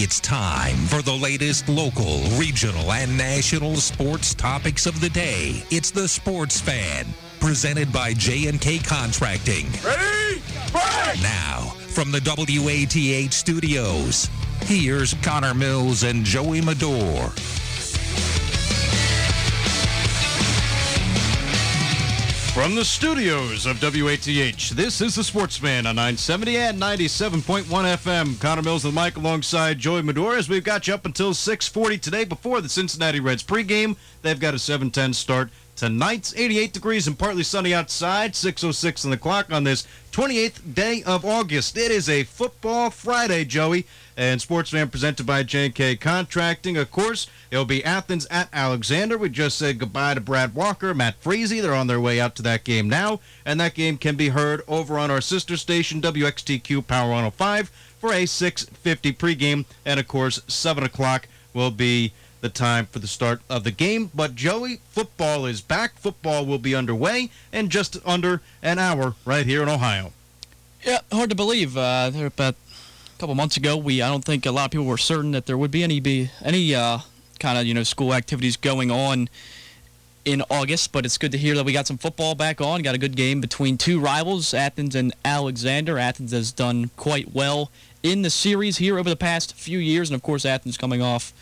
It's time for the latest local, regional, and national sports topics of the day. It's the Sports Fan, presented by J&K Contracting. Ready? Break! Now, from the WATH studios, here's Connor Mills and Joey Medor. From the studios of WATH, this is the Sports Fan on 970 and 97.1 FM. Connor Mills and Mike alongside Joey Medor as we've got you up until 640 today before the Cincinnati Reds pregame. They've got a 710 start tonight. 88 degrees and partly sunny outside. 606 on the clock on this 28th day of August. It is a football Friday, Joey. And Sports Fan presented by J&K Contracting. Of course, it'll be Athens at Alexander. We just said goodbye to Brad Walker, Matt Frazee. They're on their way out to that game now. And that game can be heard over on our sister station, WXTQ Power 105, for a 650 pregame. And of course, 7 o'clock will be the time for the start of the game. But Joey, football is back. Football will be underway in just under an hour right here in Ohio. Yeah, hard to believe. Uh, there about couple months ago, we I don't think a lot of people were certain that there would be any be any uh, kind of you know school activities going on in August. But it's good to hear that we got some football back on. Got a good game between two rivals, Athens and Alexander. Athens has done quite well in the series here over the past few years, and of course Athens coming off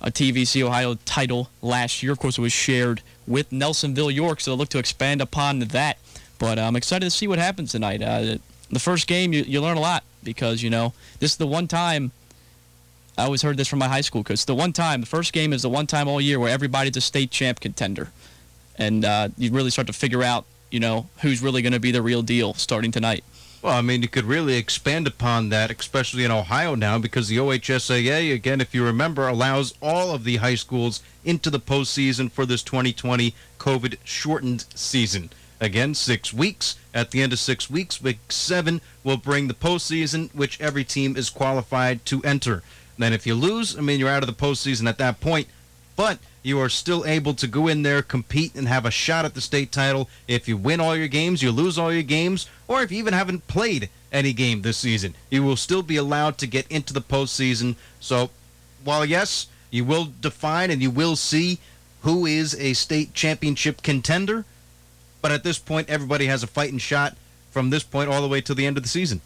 a TVC Ohio title last year. Of course, it was shared with Nelsonville York, so they look to expand upon that. But I'm excited to see what happens tonight. Uh, the first game, you, you learn a lot because, you know, this is the one time. I always heard this from my high school coach. The one time, the first game is the one time all year where everybody's a state champ contender. And uh, you really start to figure out, you know, who's really going to be the real deal starting tonight. Well, I mean, you could really expand upon that, especially in Ohio now, because the OHSAA, again, if you remember, allows all of the high schools into the postseason for this 2020 COVID shortened season. Again, six weeks. At the end of six weeks, week seven will bring the postseason, which every team is qualified to enter. Then, if you lose, I mean, you're out of the postseason at that point. But you are still able to go in there, compete, and have a shot at the state title. If you win all your games, you lose all your games, or if you even haven't played any game this season, you will still be allowed to get into the postseason. So, while yes, you will define and you will see who is a state championship contender, but at this point, everybody has a fighting shot from this point all the way to the end of the season.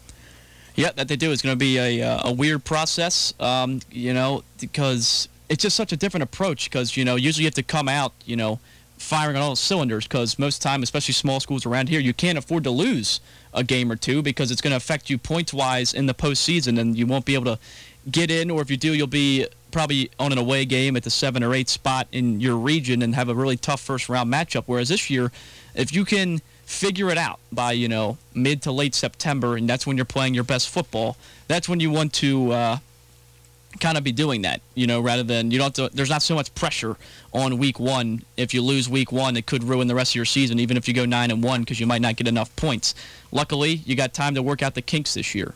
Yeah, that they do. It's going to be a, uh, a weird process, um, you know, because it's just such a different approach because you know usually you have to come out you know firing on all cylinders because most time especially small schools around here you can't afford to lose a game or two because it's going to affect you points wise in the postseason and you won't be able to get in or if you do you'll be probably on an away game at the seven or eight spot in your region and have a really tough first round matchup whereas this year if you can figure it out by you know mid to late september and that's when you're playing your best football that's when you want to uh, kind of be doing that, you know, rather than you don't. Have To, there's not so much pressure on week one. If you lose week one, it could ruin the rest of your season, even if you go nine and one, because you might not get enough points. Luckily, you got time to work out the kinks this year.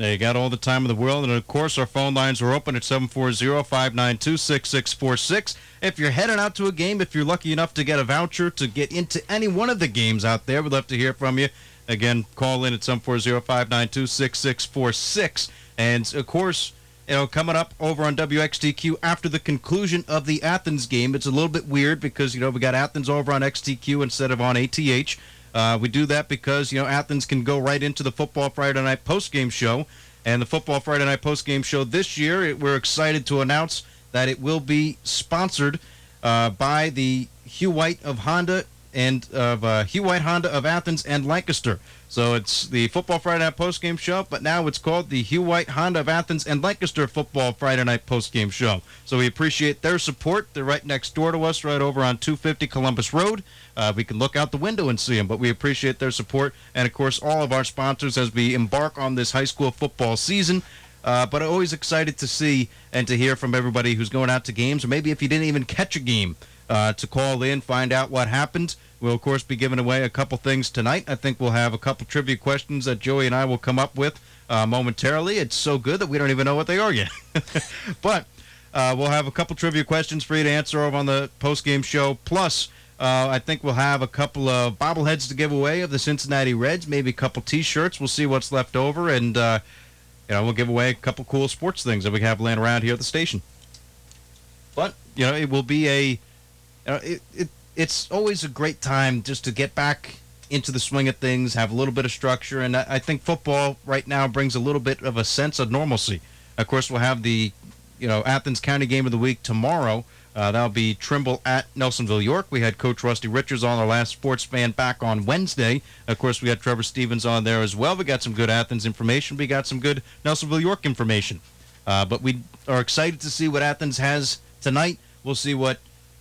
They got all the time in the world, and of course, our phone lines are open at 740-592-6646. If you're heading out to a game, if you're lucky enough to get a voucher to get into any one of the games out there, we'd love to hear from you. Again, call in at 740-592-6646. And of course, you know, coming up over on WXTQ after the conclusion of the Athens game. It's a little bit weird because, you know, we got Athens over on XTQ instead of on ATH. Uh, we do that because, you know, Athens can go right into the Football Friday Night postgame show. And the Football Friday Night postgame show this year, it, we're excited to announce that it will be sponsored uh, by the Hugh White of Honda and of uh, Hugh White Honda of Athens and Lancaster. So it's the Football Friday Night Postgame Show, but now it's called the Hugh White Honda of Athens and Lancaster Football Friday Night Postgame Show. So we appreciate their support. They're right next door to us, right over on 250 Columbus Road. Uh, we can look out the window and see them, but we appreciate their support. And of course, all of our sponsors as we embark on this high school football season. Uh, but always excited to see and to hear from everybody who's going out to games, or maybe if you didn't even catch a game, uh, to call in, find out what happened. We'll, of course, be giving away a couple things tonight. I think we'll have a couple trivia questions that Joey and I will come up with uh, momentarily. It's so good that we don't even know what they are yet. but uh, we'll have a couple trivia questions for you to answer over on the post-game show. Plus, uh, I think we'll have a couple of bobbleheads to give away of the Cincinnati Reds, maybe a couple T-shirts. We'll see what's left over, and uh, you know, we'll give away a couple cool sports things that we have laying around here at the station. But you know, it will be a, you know, it, it it's always a great time just to get back into the swing of things, have a little bit of structure, and I, I think football right now brings a little bit of a sense of normalcy. Of course, we'll have the, you know, Athens County game of the week tomorrow. Uh, that'll be Trimble at Nelsonville, York. We had Coach Rusty Richards on our last sports fan back on Wednesday. Of course, we had Trevor Stevens on there as well. We got some good Athens information. We got some good Nelsonville, York information. Uh, but we are excited to see what Athens has tonight. We'll see what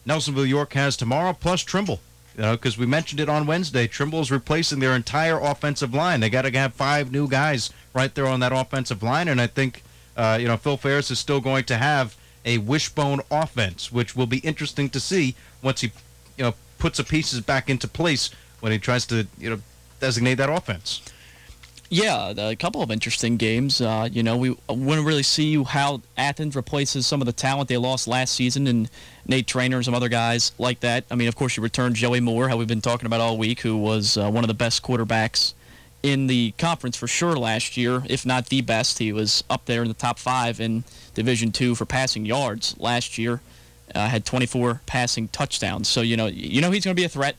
Nelsonville, York has tomorrow, plus Trimble. You know, because we mentioned it on Wednesday, Trimble is replacing their entire offensive line. They got to have five new guys right there on that offensive line, and I think uh, you know Phil Ferris is still going to have a wishbone offense, which will be interesting to see once he you know puts the pieces back into place when he tries to you know designate that offense. Yeah, a couple of interesting games. Uh, you know, we want to really see how Athens replaces some of the talent they lost last season, and Nate Trainer and some other guys like that. I mean, of course, you return Joey Moore, how we've been talking about all week, who was uh, one of the best quarterbacks in the conference for sure last year, if not the best. He was up there in the top five in Division Two for passing yards last year. Uh, had 24 passing touchdowns, so you know, you know he's going to be a threat.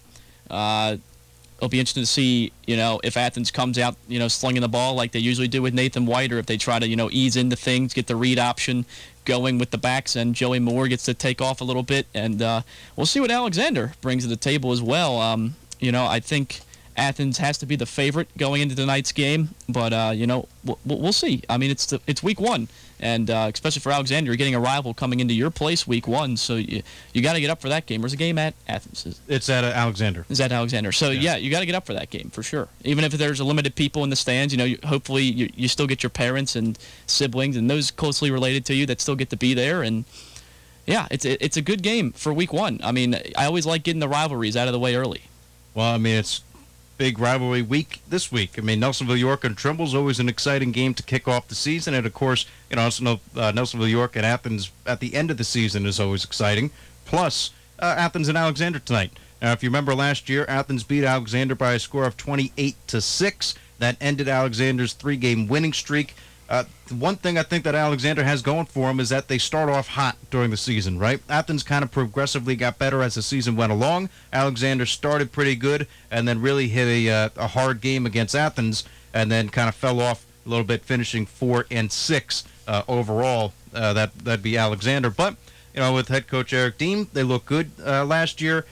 It'll be interesting to see, you know, if Athens comes out, you know, slinging the ball like they usually do with Nathan White, or if they try to, you know, ease into things, get the read option going with the backs, and Joey Moore gets to take off a little bit, and uh, we'll see what Alexander brings to the table as well. Um, you know, I think Athens has to be the favorite going into tonight's game, but uh, you know, we'll, we'll see. I mean, it's the, it's week one and uh, especially for Alexander, you're getting a rival coming into your place week one, so you, you got to get up for that game. Where's the game at? Athens. It's at uh, Alexander. Is at Alexander. So yeah, yeah you got to get up for that game for sure. Even if there's a limited people in the stands, you know, you, hopefully you, you still get your parents and siblings and those closely related to you that still get to be there and. Yeah, it's it's a good game for week one. I mean, I always like getting the rivalries out of the way early. Well, I mean, it's big rivalry week this week. I mean, Nelsonville York and Trimble is always an exciting game to kick off the season, and of course, you know, also uh, Nelsonville York and Athens at the end of the season is always exciting. Plus, uh, Athens and Alexander tonight. Now, if you remember last year, Athens beat Alexander by a score of 28 to six. That ended Alexander's three-game winning streak. Uh, one thing I think that Alexander has going for him is that they start off hot during the season, right? Athens kind of progressively got better as the season went along. Alexander started pretty good and then really hit a, uh, a hard game against Athens and then kind of fell off a little bit, finishing four and six uh, overall. Uh, that that'd be Alexander, but you know with head coach Eric Dean, they look good uh, last year.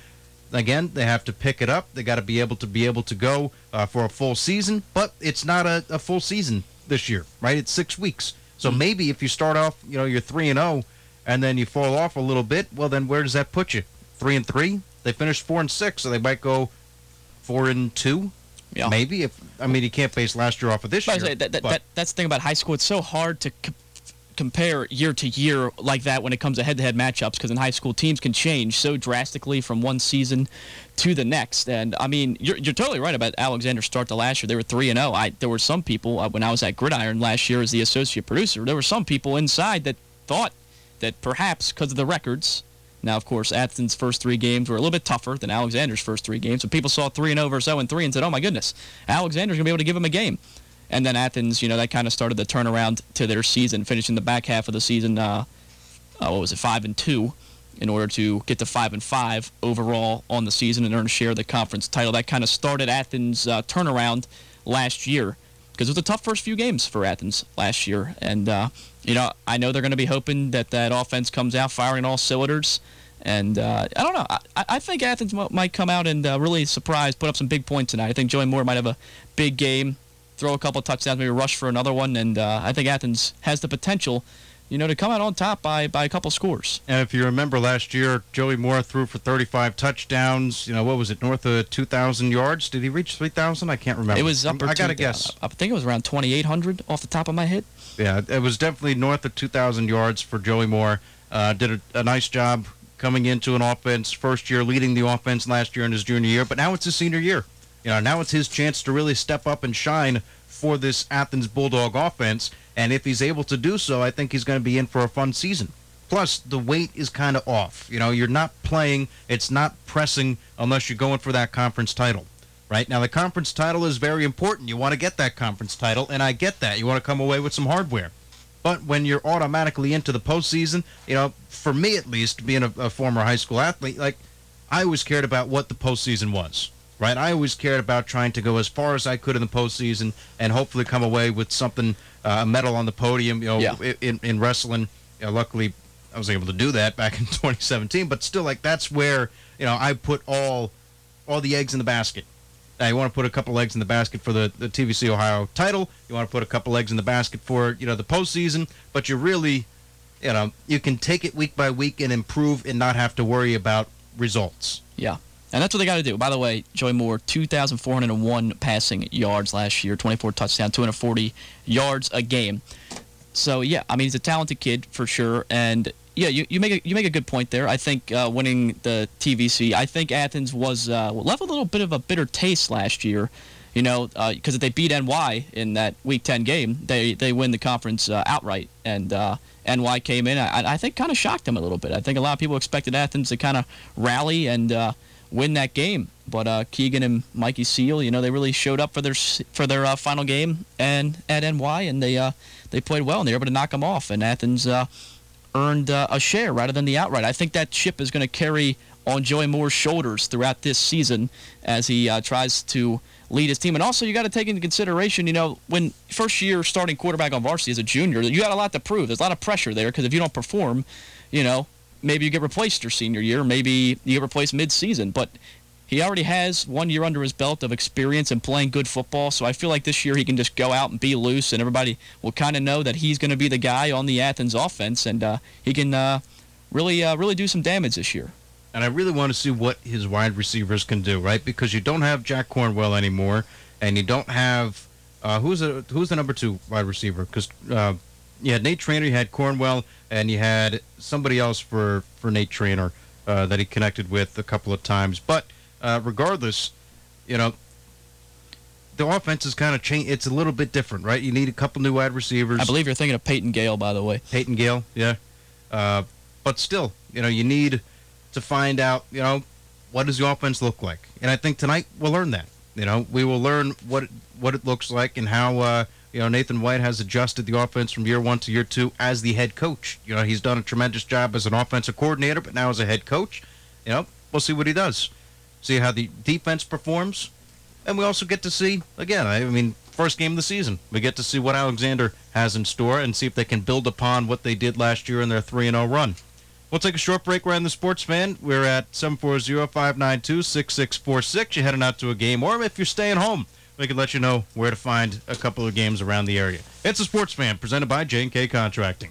Again, they have to pick it up. They got to be able to be able to go uh, for a full season, but it's not a, a full season this year, right? It's six weeks. So mm-hmm. maybe if you start off, you know, you're three and zero, oh, and then you fall off a little bit, well, then where does that put you? Three and three. They finished four and six, so they might go four and two. Yeah. Maybe if I mean you can't base last year off of this year. That, that, that, that's the thing about high school. It's so hard to compare year to year like that when it comes to head-to-head matchups because in high school teams can change so drastically from one season to the next. And I mean, you're, you're totally right about Alexander start to last year. They were three and zero. Oh. I there were some people uh, when I was at Gridiron last year as the associate producer. There were some people inside that thought that perhaps because of the records. Now, of course, Athens' first three games were a little bit tougher than Alexander's first three games. So people saw three and versus so and three, and said, "Oh my goodness, Alexander's gonna be able to give him a game." And then Athens, you know, that kind of started the turnaround to their season, finishing the back half of the season, uh, uh, what was it, five and two, in order to get to five and five overall on the season and earn a share of the conference title. That kind of started Athens' uh, turnaround last year because it was a tough first few games for Athens last year. And uh, you know, I know they're going to be hoping that that offense comes out firing all cylinders. And uh, I don't know. I, I think Athens might come out and uh, really surprise, put up some big points tonight. I think Joey Moore might have a big game throw a couple touchdowns, maybe rush for another one. And uh, I think Athens has the potential, you know, to come out on top by, by a couple scores. And if you remember last year, Joey Moore threw for 35 touchdowns. You know, what was it, north of 2,000 yards? Did he reach 3,000? I can't remember. It was upper I got to guess. I think it was around 2,800 off the top of my head. Yeah, it was definitely north of 2,000 yards for Joey Moore. Uh, did a, a nice job coming into an offense, first year leading the offense last year in his junior year, but now it's his senior year. You know, now it's his chance to really step up and shine for this Athens Bulldog offense. And if he's able to do so, I think he's going to be in for a fun season. Plus, the weight is kind of off. You know, you're not playing, it's not pressing unless you're going for that conference title. right? Now, the conference title is very important. You want to get that conference title, and I get that. You want to come away with some hardware. But when you're automatically into the postseason, you know, for me at least, being a, a former high school athlete, like, I always cared about what the postseason was, right? I always cared about trying to go as far as I could in the postseason and hopefully come away with something, uh, a medal on the podium, you know, Yeah. in, in wrestling. You know, luckily, I was able to do that back in 2017, but still, like, that's where, you know, I put all all the eggs in the basket. Now, you want to put a couple eggs in the basket for the, the TVC Ohio title. You want to put a couple eggs in the basket for, you know, the postseason. But you really, you know, you can take it week by week and improve and not have to worry about results. Yeah. And that's what they got to do. By the way, Joey Moore, 2,401 passing yards last year, 24 touchdowns, 240 yards a game. So yeah, I mean he's a talented kid for sure, and yeah, you, you make a, you make a good point there. I think uh, winning the TVC, I think Athens was uh, left a little bit of a bitter taste last year. You know, because if they beat NY in that Week 10 game, they they win the conference uh, outright, and uh, NY came in. I, I think kind of shocked them a little bit. I think a lot of people expected Athens to kind of rally and uh, win that game, but uh, Keegan and Mikey Seal, you know, they really showed up for their for their uh, final game and at NY, and they uh, they played well, and they were able to knock them off. And Athens uh, earned uh, a share rather than the outright. I think that chip is going to carry on Joey Moore's shoulders throughout this season as he uh, tries to lead his team. And also, you got to take into consideration, you know, when first year starting quarterback on varsity as a junior, you got a lot to prove. There's a lot of pressure there because if you don't perform, you know, maybe you get replaced your senior year, maybe you get replaced mid-season, but he already has one year under his belt of experience and playing good football. So I feel like this year he can just go out and be loose, and everybody will kind of know that he's going to be the guy on the Athens offense, and uh, he can uh, really, uh, really do some damage this year. And I really want to see what his wide receivers can do, right? Because you don't have Jack Cornwell anymore, and you don't have uh, who's who's the number two wide receiver? Because uh, you had Nate Trainer, you had Cornwell, and you had somebody else for for Nate Trainer uh, that he connected with a couple of times. But uh, regardless, you know. The offense is kind of changed. It's a little bit different, right? You need a couple new wide receivers. I believe you're thinking of Peyton Gale, by the way. Peyton Gale, yeah. Uh, but still, you know, you need to find out, you know, what does the offense look like? And I think tonight we'll learn that. You know, we will learn what it, what it looks like and how uh, you know Nathan White has adjusted the offense from year one to year two as the head coach. You know, he's done a tremendous job as an offensive coordinator, but now as a head coach, you know, we'll see what he does. See how the defense performs, and we also get to see again. I mean, first game of the season, we get to see what Alexander has in store and see if they can build upon what they did last year in their three and zero run. We'll take a short break. We're on the Sports Fan. We're at 740-592-6646. You're heading out to a game, or if you're staying home, we can let you know where to find a couple of games around the area. It's a Sports Fan presented by J&K Contracting.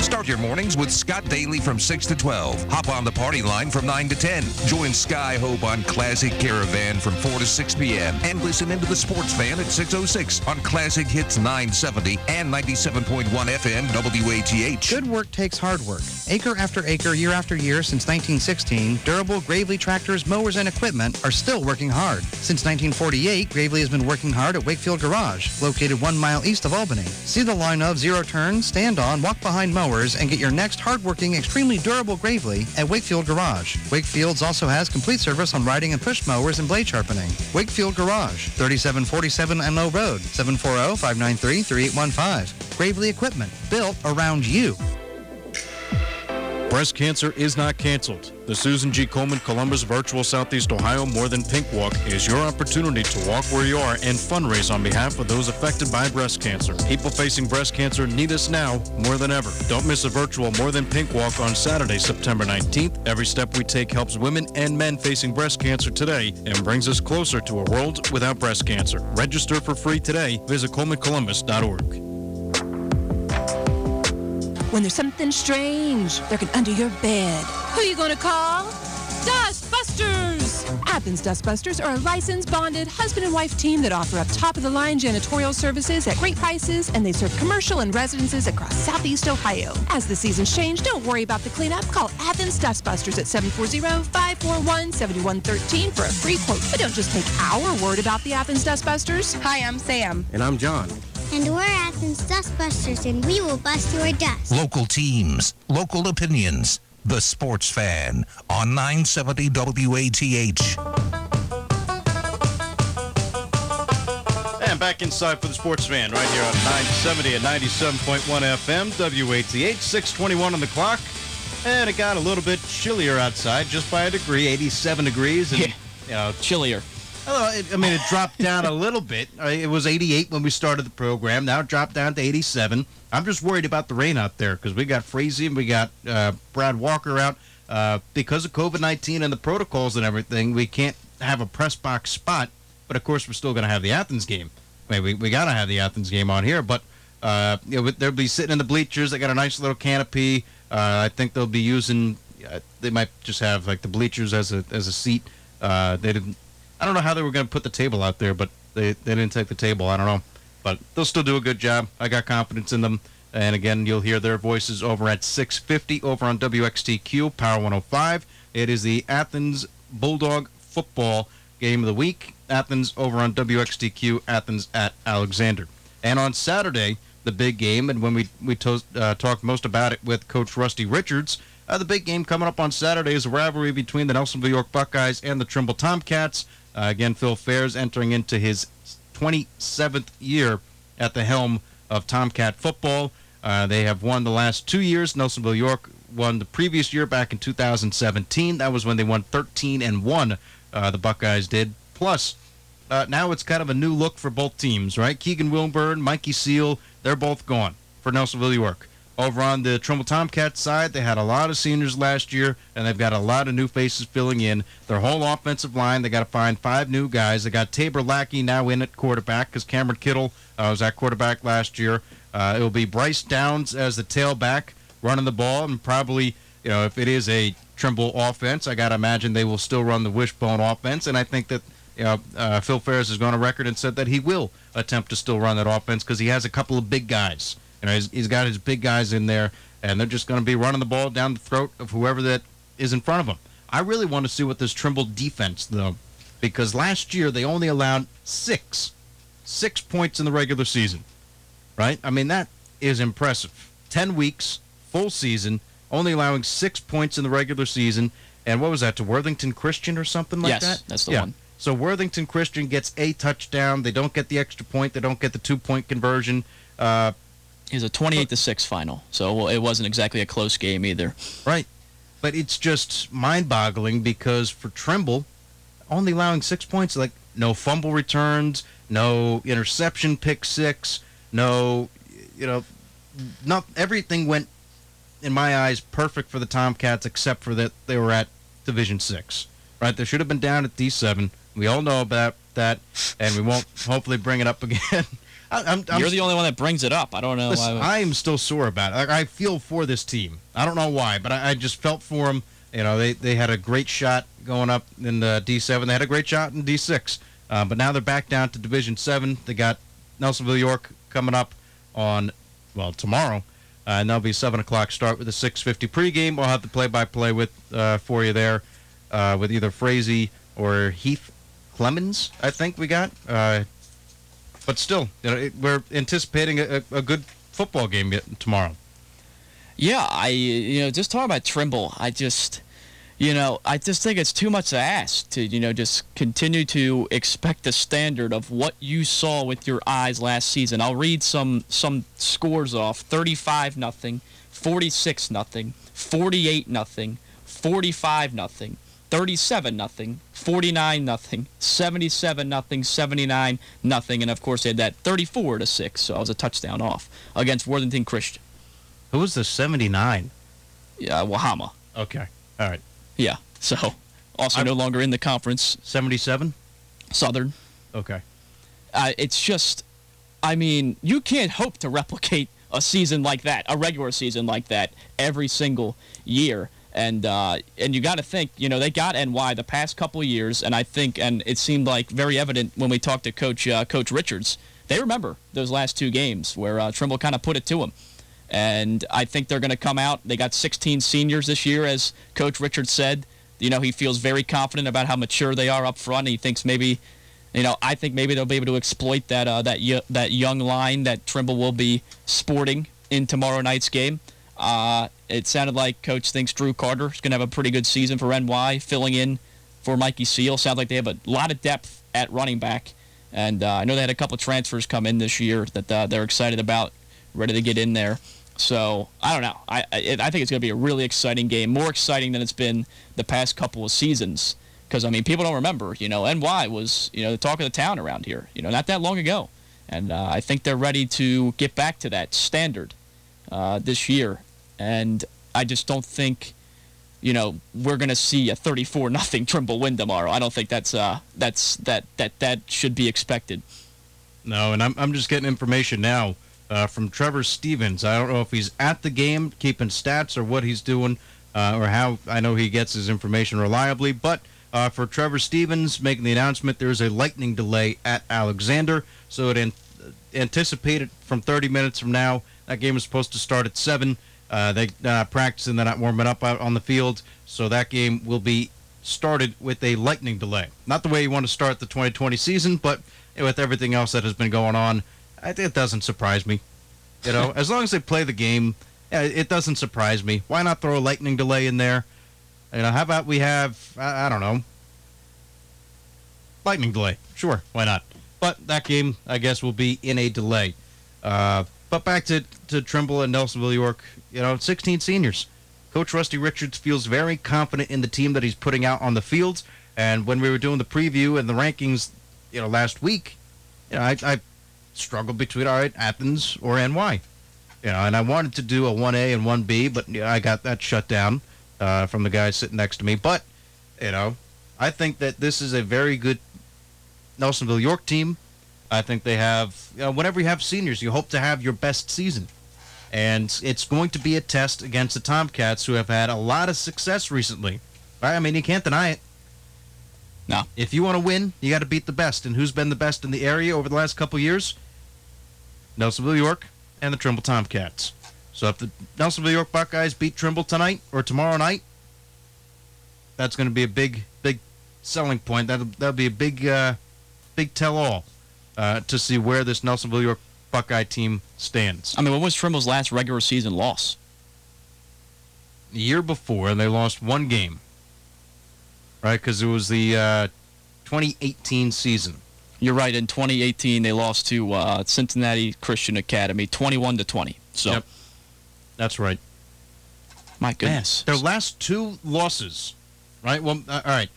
Start your mornings with Scott Daly from 6 to 12. Hop on the party line from 9 to 10. Join Sky Hope on Classic Caravan from 4 to 6 p.m. And listen into the Sports Fan at 606 on Classic Hits 970 and 97.1 FM WATH. Good work takes hard work. Acre after acre, year after year since 1916, durable Gravely tractors, mowers, and equipment are still working hard. Since 1948, Gravely has been working hard at Wakefield Garage, located one mile east of Albany. See the line of zero turn, stand on, walk behind mowers, and get your next hard-working, extremely durable Gravely at Wakefield Garage. Wakefield's also has complete service on riding and push mowers and blade sharpening. Wakefield Garage, 3747 Enlow Road, 740-593-3815. Gravely Equipment, built around you. Breast cancer is not canceled. The Susan G. Komen Columbus Virtual Southeast Ohio More Than Pink Walk is your opportunity to walk where you are and fundraise on behalf of those affected by breast cancer. People facing breast cancer need us now more than ever. Don't miss a virtual More Than Pink Walk on Saturday, September 19th. Every step we take helps women and men facing breast cancer today and brings us closer to a world without breast cancer. Register for free today. Visit KomenColumbus.org. When there's something strange lurking under your bed. Who you gonna call? Dustbusters! Athens Dustbusters are a licensed, bonded husband and wife team that offer up top-of-the-line janitorial services at great prices, and they serve commercial and residences across Southeast Ohio. As the seasons change, don't worry about the cleanup. Call Athens Dustbusters at 740-541-7113 for a free quote. But don't just take our word about the Athens Dustbusters. Hi, I'm Sam. And I'm John. And we're Athens Dustbusters, and we will bust your dust. Local teams, local opinions. The Sports Fan on 970 WATH. And back inside for the Sports Fan right here on 970 and 97.1 FM, WATH, 621 on the clock. And it got a little bit chillier outside just by a degree, 87 degrees. And, yeah. you know, chillier. I mean, it dropped down a little bit. It was 88 when we started the program. Now it dropped down to 87. I'm just worried about the rain out there because we got Frazee and we got uh, Brad Walker out. Uh, because of COVID 19 and the protocols and everything, we can't have a press box spot. But of course, we're still going to have the Athens game. I mean, we, we got to have the Athens game on here. But uh, you know, they'll be sitting in the bleachers. They got a nice little canopy. Uh, I think they'll be using. Uh, they might just have like the bleachers as a as a seat. Uh, they didn't I don't know how they were going to put the table out there, but they, they didn't take the table. I don't know. But they'll still do a good job. I got confidence in them. And again, you'll hear their voices over at 650 over on WXTQ, Power 105. It is the Athens Bulldog football game of the week. Athens over on WXTQ, Athens at Alexander. And on Saturday, the big game, and when we, we to, uh, talked most about it with Coach Rusty Richards, uh, the big game coming up on Saturday is a rivalry between the Nelsonville York Buckeyes and the Trimble Tomcats. Uh, again, Phil Fairs entering into his 27th year at the helm of Tomcat football. Uh, they have won the last two years. Nelsonville York won the previous year back in 2017. That was when they won 13 and one. Uh, the Buckeyes did. Plus, uh, now it's kind of a new look for both teams, right? Keegan Wilburn, Mikey Seal, they're both gone for Nelsonville York. Over on the Trimble Tomcats side, they had a lot of seniors last year, and they've got a lot of new faces filling in. Their whole offensive line, they got to find five new guys. They got Tabor Lackey now in at quarterback because Cameron Kittle uh, was at quarterback last year. Uh, it will be Bryce Downs as the tailback running the ball, and probably, you know, if it is a Trimble offense, I got to imagine they will still run the wishbone offense, and I think that you know, uh, Phil Ferris has gone on record and said that he will attempt to still run that offense because he has a couple of big guys. You know, he's, he's got his big guys in there, and they're just going to be running the ball down the throat of whoever that is in front of them. I really want to see what this Trimble defense, though, because last year they only allowed six, six points in the regular season, right? I mean, that is impressive. 10 weeks, full season, only allowing six points in the regular season. And what was that, to Worthington Christian or something like yes, that? Yes, that's the yeah. one. So Worthington Christian gets a touchdown. They don't get the extra point. They don't get the two point conversion. Uh, it was a 28 to 6 final, so it wasn't exactly a close game either. Right. But it's just mind boggling because for Trimble, only allowing six points, like no fumble returns, no interception pick six, no, you know, not everything went, in my eyes, perfect for the Tomcats except for that they were at Division Six. Right? They should have been down at D7. We all know about that, and we won't hopefully bring it up again. I'm, I'm, You're the only one that brings it up. I don't know. Listen, I am still sore about it. I, I, feel for this team. I don't know why, but I, I, just felt for them. You know, they, they had a great shot going up in the D7. They had a great shot in D6. Uh, but now they're back down to Division 7. They got Nelsonville York coming up on, well, tomorrow. Uh, and that'll be 7 o'clock start with a 6.50 pregame. We'll have the play-by-play with uh, for you there uh, with either Frazee or Heath Clemens, I think we got. But still, you know, it, we're anticipating a, a, good football game tomorrow. Yeah, I you know just talking about Trimble, I just you know I just think it's too much to ask to you know just continue to expect the standard of what you saw with your eyes last season. I'll read some some scores off: thirty-five nothing, forty-six nothing, forty-eight nothing, forty-five nothing. 37 nothing, 49 nothing, 77 nothing, 79 nothing, and of course they had that 34 to 6, so I was a touchdown off against Worthington Christian. Who was the 79? Yeah, Wahama. Okay. All right. Yeah. So also I'm, no longer in the conference. 77? Southern. Okay. Uh, it's just I mean, you can't hope to replicate a season like that, a regular season like that every single year. And uh, and you got to think, you know, they got NY the past couple years, and I think, and it seemed like very evident when we talked to Coach uh, Coach Richards. They remember those last two games where uh, Trimble kind of put it to them, and I think they're going to come out. They got 16 seniors this year, as Coach Richards said. You know, he feels very confident about how mature they are up front. He thinks maybe, you know, I think maybe they'll be able to exploit that uh, that that young line that Trimble will be sporting in tomorrow night's game. Uh, it sounded like Coach thinks Drew Carter is going to have a pretty good season for NY, filling in for Mikey Seal. Sounds like they have a lot of depth at running back. And uh, I know they had a couple transfers come in this year that uh, they're excited about, ready to get in there. So I don't know. I I, think it's going to be a really exciting game, more exciting than it's been the past couple of seasons. Because I mean, people don't remember. You know, NY was you know the talk of the town around here. You know, not that long ago, and uh, I think they're ready to get back to that standard uh, this year and I just don't think, you know, we're going to see a 34 nothing Trimble win tomorrow. I don't think that's uh that's that that that should be expected. No, and I'm I'm just getting information now uh, from Trevor Stevens. I don't know if he's at the game keeping stats or what he's doing uh, or how. I know he gets his information reliably, but. Uh, for Trevor Stevens making the announcement, there is a lightning delay at Alexander, so it an- anticipated from 30 minutes from now. That game is supposed to start at seven. Uh, they, are not practicing, they're not warming up out on the field, so that game will be started with a lightning delay. Not the way you want to start the 2020 season, but with everything else that has been going on, it doesn't surprise me. You know, as long as they play the game, it doesn't surprise me. Why not throw a lightning delay in there? You know, how about we have I, I don't know, lightning delay? Sure, why not? But that game, I guess, will be in a delay. Uh, but back to, to Trimble and Nelsonville York, you know, 16 seniors. Coach Rusty Richards feels very confident in the team that he's putting out on the field. And when we were doing the preview and the rankings, you know, last week, you know, I, I struggled between all right Athens or NY, you know, and I wanted to do a 1A and 1B, but you know, I got that shut down uh, from the guy sitting next to me. But you know, I think that this is a very good Nelsonville York team. I think they have, you know, whenever you have seniors, you hope to have your best season. And it's going to be a test against the Tomcats, who have had a lot of success recently. I mean, you can't deny it. No. If you want to win, you got to beat the best. And who's been the best in the area over the last couple years? Nelsonville York and the Trimble Tomcats. So if the Nelsonville York Buckeyes beat Trimble tonight or tomorrow night, that's going to be a big, big selling point. That'll, that'll be a big, uh, big tell-all uh, to see where this Nelsonville York Buckeye team stands. I mean, what was Trimble's last regular season loss? The year before, they lost one game, right? Because it was the uh, 2018 season. You're right. In 2018, they lost to uh, Cincinnati Christian Academy, 21 to 20. So, yep. that's right. My goodness, Man, their last two losses, right? Well, uh, all right.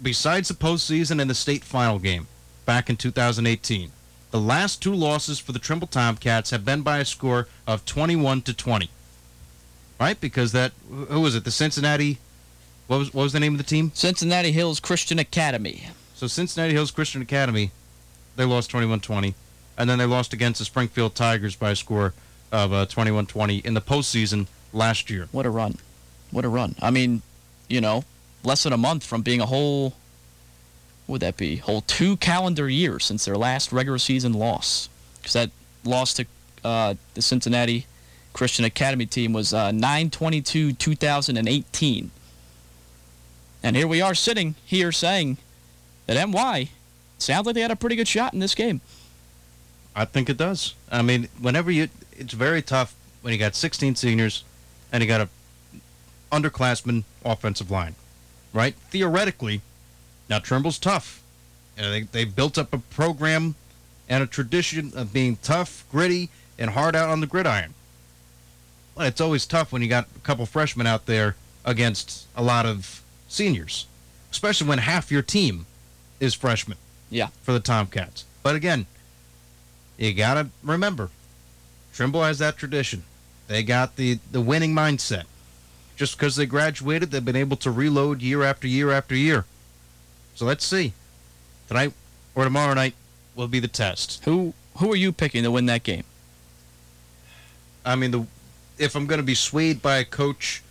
Besides the postseason and the state final game, back in 2018. The last two losses for the Trimble Tomcats have been by a score of 21 to 20. Right? Because that who was it? The Cincinnati what was what was the name of the team? Cincinnati Hills Christian Academy. So Cincinnati Hills Christian Academy, they lost 21-20, and then they lost against the Springfield Tigers by a score of uh, 21-20 in the postseason last year. What a run! What a run! I mean, you know, less than a month from being a whole would that be? Whole two calendar years since their last regular season loss. Because that loss to uh, the Cincinnati Christian Academy team was uh, 922 2018. And here we are sitting here saying that NY sounds like they had a pretty good shot in this game. I think it does. I mean, whenever you, it's very tough when you got 16 seniors and you got a underclassman offensive line, right? Theoretically, now Trimble's tough. You know, they they built up a program and a tradition of being tough, gritty, and hard out on the gridiron. Well, it's always tough when you got a couple freshmen out there against a lot of seniors, especially when half your team is freshmen. Yeah. For the Tomcats. But again, you got to remember, Trimble has that tradition. They got the, the winning mindset. Just because they graduated, they've been able to reload year after year after year. So let's see. Tonight or tomorrow night will be the test. Who who are you picking to win that game? I mean, the if I'm going to be swayed by a coach,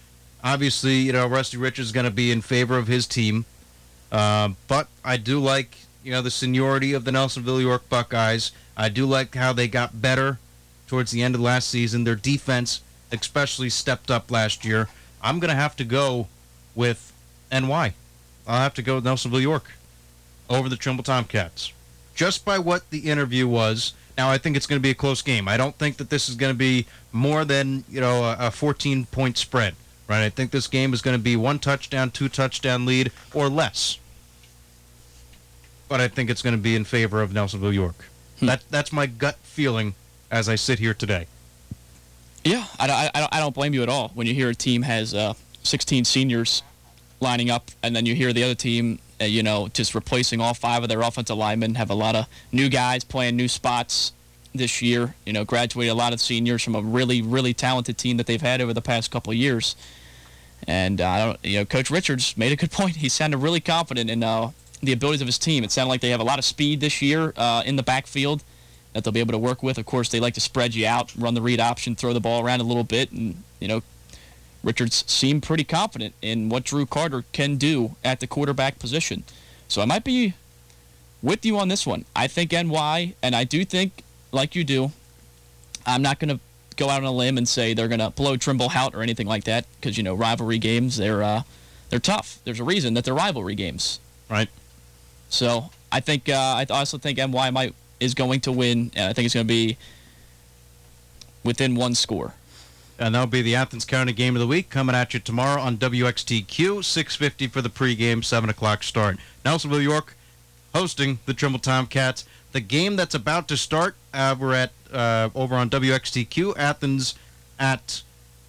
Obviously, you know, Rusty Rich is going to be in favor of his team. Uh, but I do like, you know, the seniority of the Nelsonville York Buckeyes. I do like how they got better towards the end of last season. Their defense especially stepped up last year. I'm going to have to go with NY. I'll have to go with Nelsonville York over the Trimble Tomcats. Just by what the interview was. Now, I think it's going to be a close game. I don't think that this is going to be more than, you know, a 14 point spread, right? I think this game is going to be one touchdown, two touchdown lead, or less. But I think it's going to be in favor of Nelsonville York. Hmm. That, that's my gut feeling as I sit here today. Yeah, I, I, I don't blame you at all when you hear a team has uh, 16 seniors lining up, and then you hear the other team, uh, you know, just replacing all five of their offensive linemen, have a lot of new guys playing new spots this year. You know, graduated a lot of seniors from a really, really talented team that they've had over the past couple of years. And uh, you know, Coach Richards made a good point. He sounded really confident in uh, the abilities of his team. It sounded like they have a lot of speed this year uh, in the backfield that they'll be able to work with. Of course, they like to spread you out, run the read option, throw the ball around a little bit, and you know, Richards seemed pretty confident in what Drew Carter can do at the quarterback position. So I might be with you on this one. I think NY, and I do think, like you do, I'm not going to go out on a limb and say they're going to blow Trimble out or anything like that because, you know, rivalry games, they're, uh, they're tough. There's a reason that they're rivalry games. Right. So I think, uh, I also think NY might is going to win, and I think it's going to be within one score. And that'll be the Athens County game of the week coming at you tomorrow on WXTQ, 6:50 for the pregame, 7 o'clock start. Nelsonville, York, hosting the Trimble Tomcats. The game that's about to start, uh, we're at uh, over on WXTQ, Athens at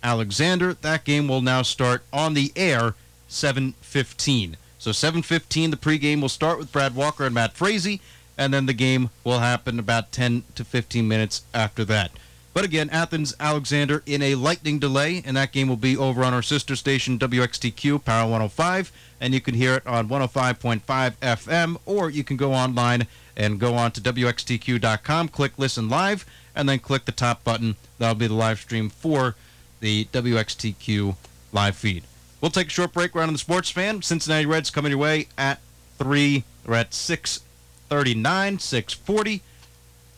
Alexander. That game will now start on the air, 7:15. So 7:15, the pregame will start with Brad Walker and Matt Frazee, and then the game will happen about 10 to 15 minutes after that. But again, Athens Alexander in a lightning delay, and that game will be over on our sister station WXTQ Power 105, and you can hear it on 105.5 FM, or you can go online and go on to WXTQ.com, click Listen Live, and then click the top button. That'll be the live stream for the WXTQ live feed. We'll take a short break around on the sports fan. Cincinnati Reds coming your way at 3. We're at 639, 640.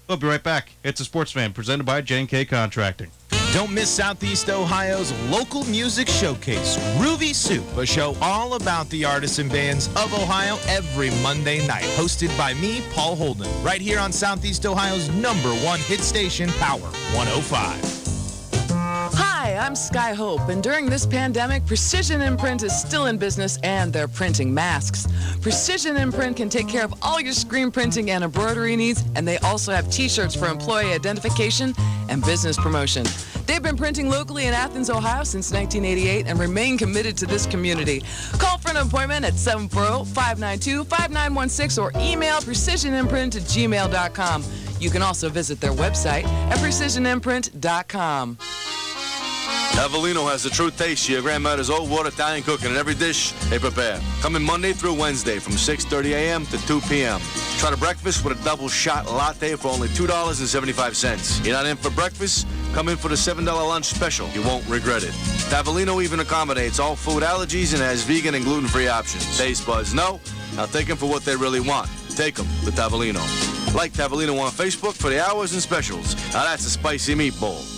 We'll be right back. It's a Sports Fan presented by J&K Contracting. Don't miss Southeast Ohio's local music showcase, Ruby Soup, a show all about the artists and bands of Ohio every Monday night. Hosted by me, Paul Holden, right here on Southeast Ohio's number one hit station, Power 105. Hi, I'm Sky Hope, and during this pandemic, Precision Imprint is still in business and they're printing masks. Precision Imprint can take care of all your screen printing and embroidery needs, and they also have t-shirts for employee identification and business promotion. They've been printing locally in Athens, Ohio since 1988 and remain committed to this community. Call for an appointment at 740-592-5916 or email precisionimprint at gmail.com. You can also visit their website at precisionimprint.com. Tavolino has the true taste of your grandmother's old water Italian cooking in every dish they prepare. Coming Monday through Wednesday from 6.30 a.m. to 2 p.m. Try to breakfast with a double shot latte for only $2.75. You're not in for breakfast? Come in for the $7 lunch special. You won't regret it. Tavolino even accommodates all food allergies and has vegan and gluten-free options. Taste buds no. Now take them for what they really want. Take them to Tavolino. Like Tavolino on Facebook for the hours and specials. Now that's a spicy meatball.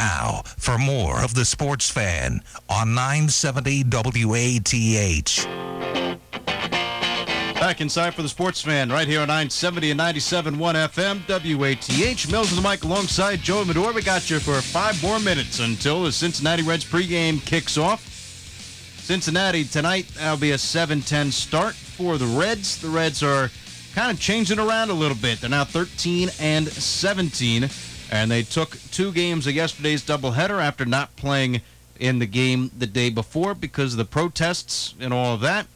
Now, for more of the Sports Fan on 970 WATH. Back inside for the sports fan right here on 970 and 97.1 FM, WATH. Mills of the mic alongside Joe Medor. We got you for five more minutes until the Cincinnati Reds pregame kicks off. Cincinnati tonight, that'll be a 7-10 start for the Reds. The Reds are kind of changing around a little bit. They're now 13 and 17, and they took two games of yesterday's doubleheader after not playing in the game the day before because of the protests and all of that.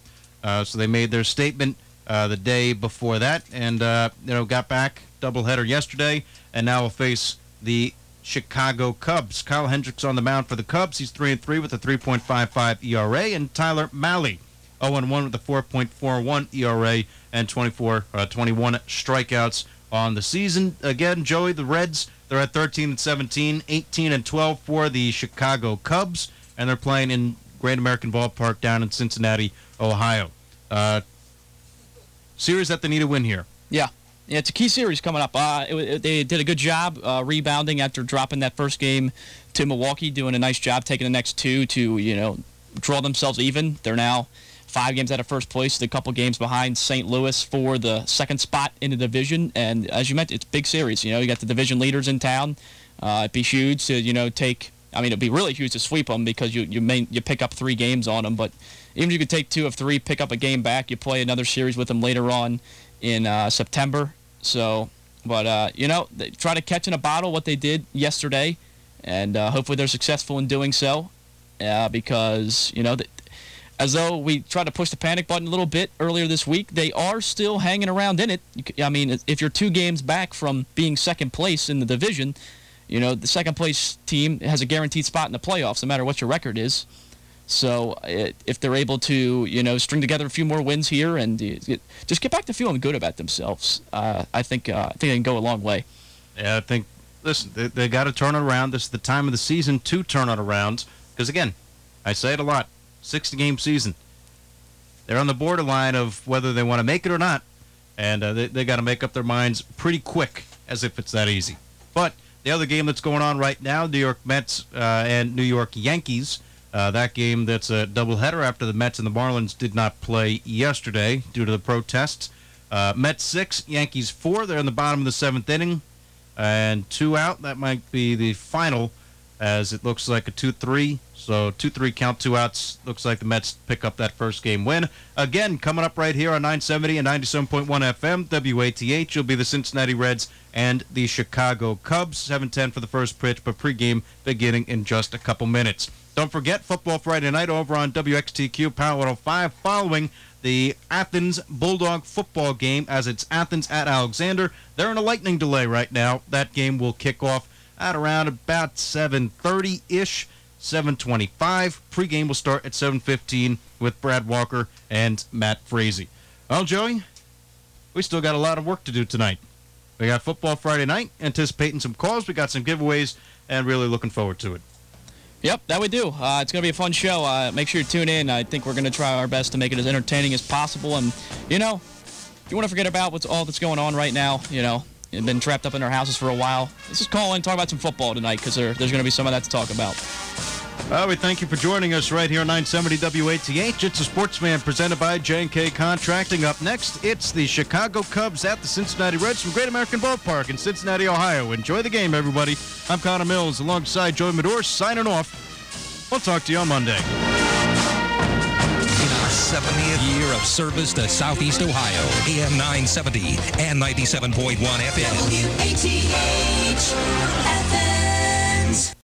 Uh, so they made their statement uh, the day before that, and uh, you know got back doubleheader yesterday, and now will face the Chicago Cubs. Kyle Hendricks on the mound for the Cubs. He's three and three with a 3.55 ERA, and Tyler Mahle 0 and 1 with a 4.41 ERA and 24 uh, 21 strikeouts on the season. Again, Joey, the Reds they're at 13 and 17, 18 and 12 for the Chicago Cubs, and they're playing in Great American Ballpark down in Cincinnati, Ohio. Uh, series that they need to win here. Yeah. Yeah, it's a key series coming up. Uh, it, it, they did a good job uh, rebounding after dropping that first game to Milwaukee, doing a nice job taking the next two to, you know, draw themselves even. They're now five games out of first place, a couple games behind St. Louis for the second spot in the division. And as you mentioned, it's big series. You know, you got the division leaders in town. Uh, it'd be huge to, you know, take. I mean, it'd be really huge to sweep them because you you may you pick up three games on them. But even if you could take two of three, pick up a game back, you play another series with them later on in uh, September. So, but uh, you know, try to catch in a bottle what they did yesterday, and uh, hopefully they're successful in doing so. Uh, because you know, as though we tried to push the panic button a little bit earlier this week, they are still hanging around in it. I mean, if you're two games back from being second place in the division, you know the second place team has a guaranteed spot in the playoffs, no matter what your record is. So if they're able to, you know, string together a few more wins here and uh, just get back to feeling good about themselves, uh, I think uh, I think they can go a long way. Yeah, I think. Listen, they, they got to turn it around. This is the time of the season to turn it around. Because again, I say it a lot. 60 game season. They're on the borderline of whether they want to make it or not, and uh, they, they got to make up their minds pretty quick, as if it's that easy. But the other game that's going on right now, New York Mets uh, and New York Yankees. Uh, that game that's a doubleheader after the Mets and the Marlins did not play yesterday due to the protests. Uh, Mets six, Yankees four. They're in the bottom of the seventh inning, and two out. That might be the final, as it looks like a two-three. So two-three count, two outs. Looks like the Mets pick up that first game win. Again, coming up right here on 970 and 97.1 FM, WATH. Will be the Cincinnati Reds and the Chicago Cubs. 7:10 for the first pitch, but pregame beginning in just a couple minutes. Don't forget Football Friday night over on WXTQ Power 105 following the Athens Bulldog football game as it's Athens at Alexander. They're in a lightning delay right now. That game will kick off at around about 7:30-ish, 7:25. Pregame will start at 7:15 with Brad Walker and Matt Frazee. Well, Joey, we still got a lot of work to do tonight. We got football Friday night, anticipating some calls. We got some giveaways, and really looking forward to it. Yep, that we do. Uh, it's going to be a fun show. Uh, make sure you tune in. I think we're going to try our best to make it as entertaining as possible. And, you know, you want to forget about what's all that's going on right now, you know, been trapped up in our houses for a while, let's just call in talk about some football tonight because there, there's going to be some of that to talk about. Well, we thank you for joining us right here on 970 WATH. It's a Sports Fan presented by J&K Contracting. Up next, it's the Chicago Cubs at the Cincinnati Reds from Great American Ballpark in Cincinnati, Ohio. Enjoy the game, everybody. I'm Connor Mills alongside Joey Medor signing off. We'll talk to you on Monday. In our 70th year of service to Southeast Ohio, AM 970 and 97.1 FM. WATH.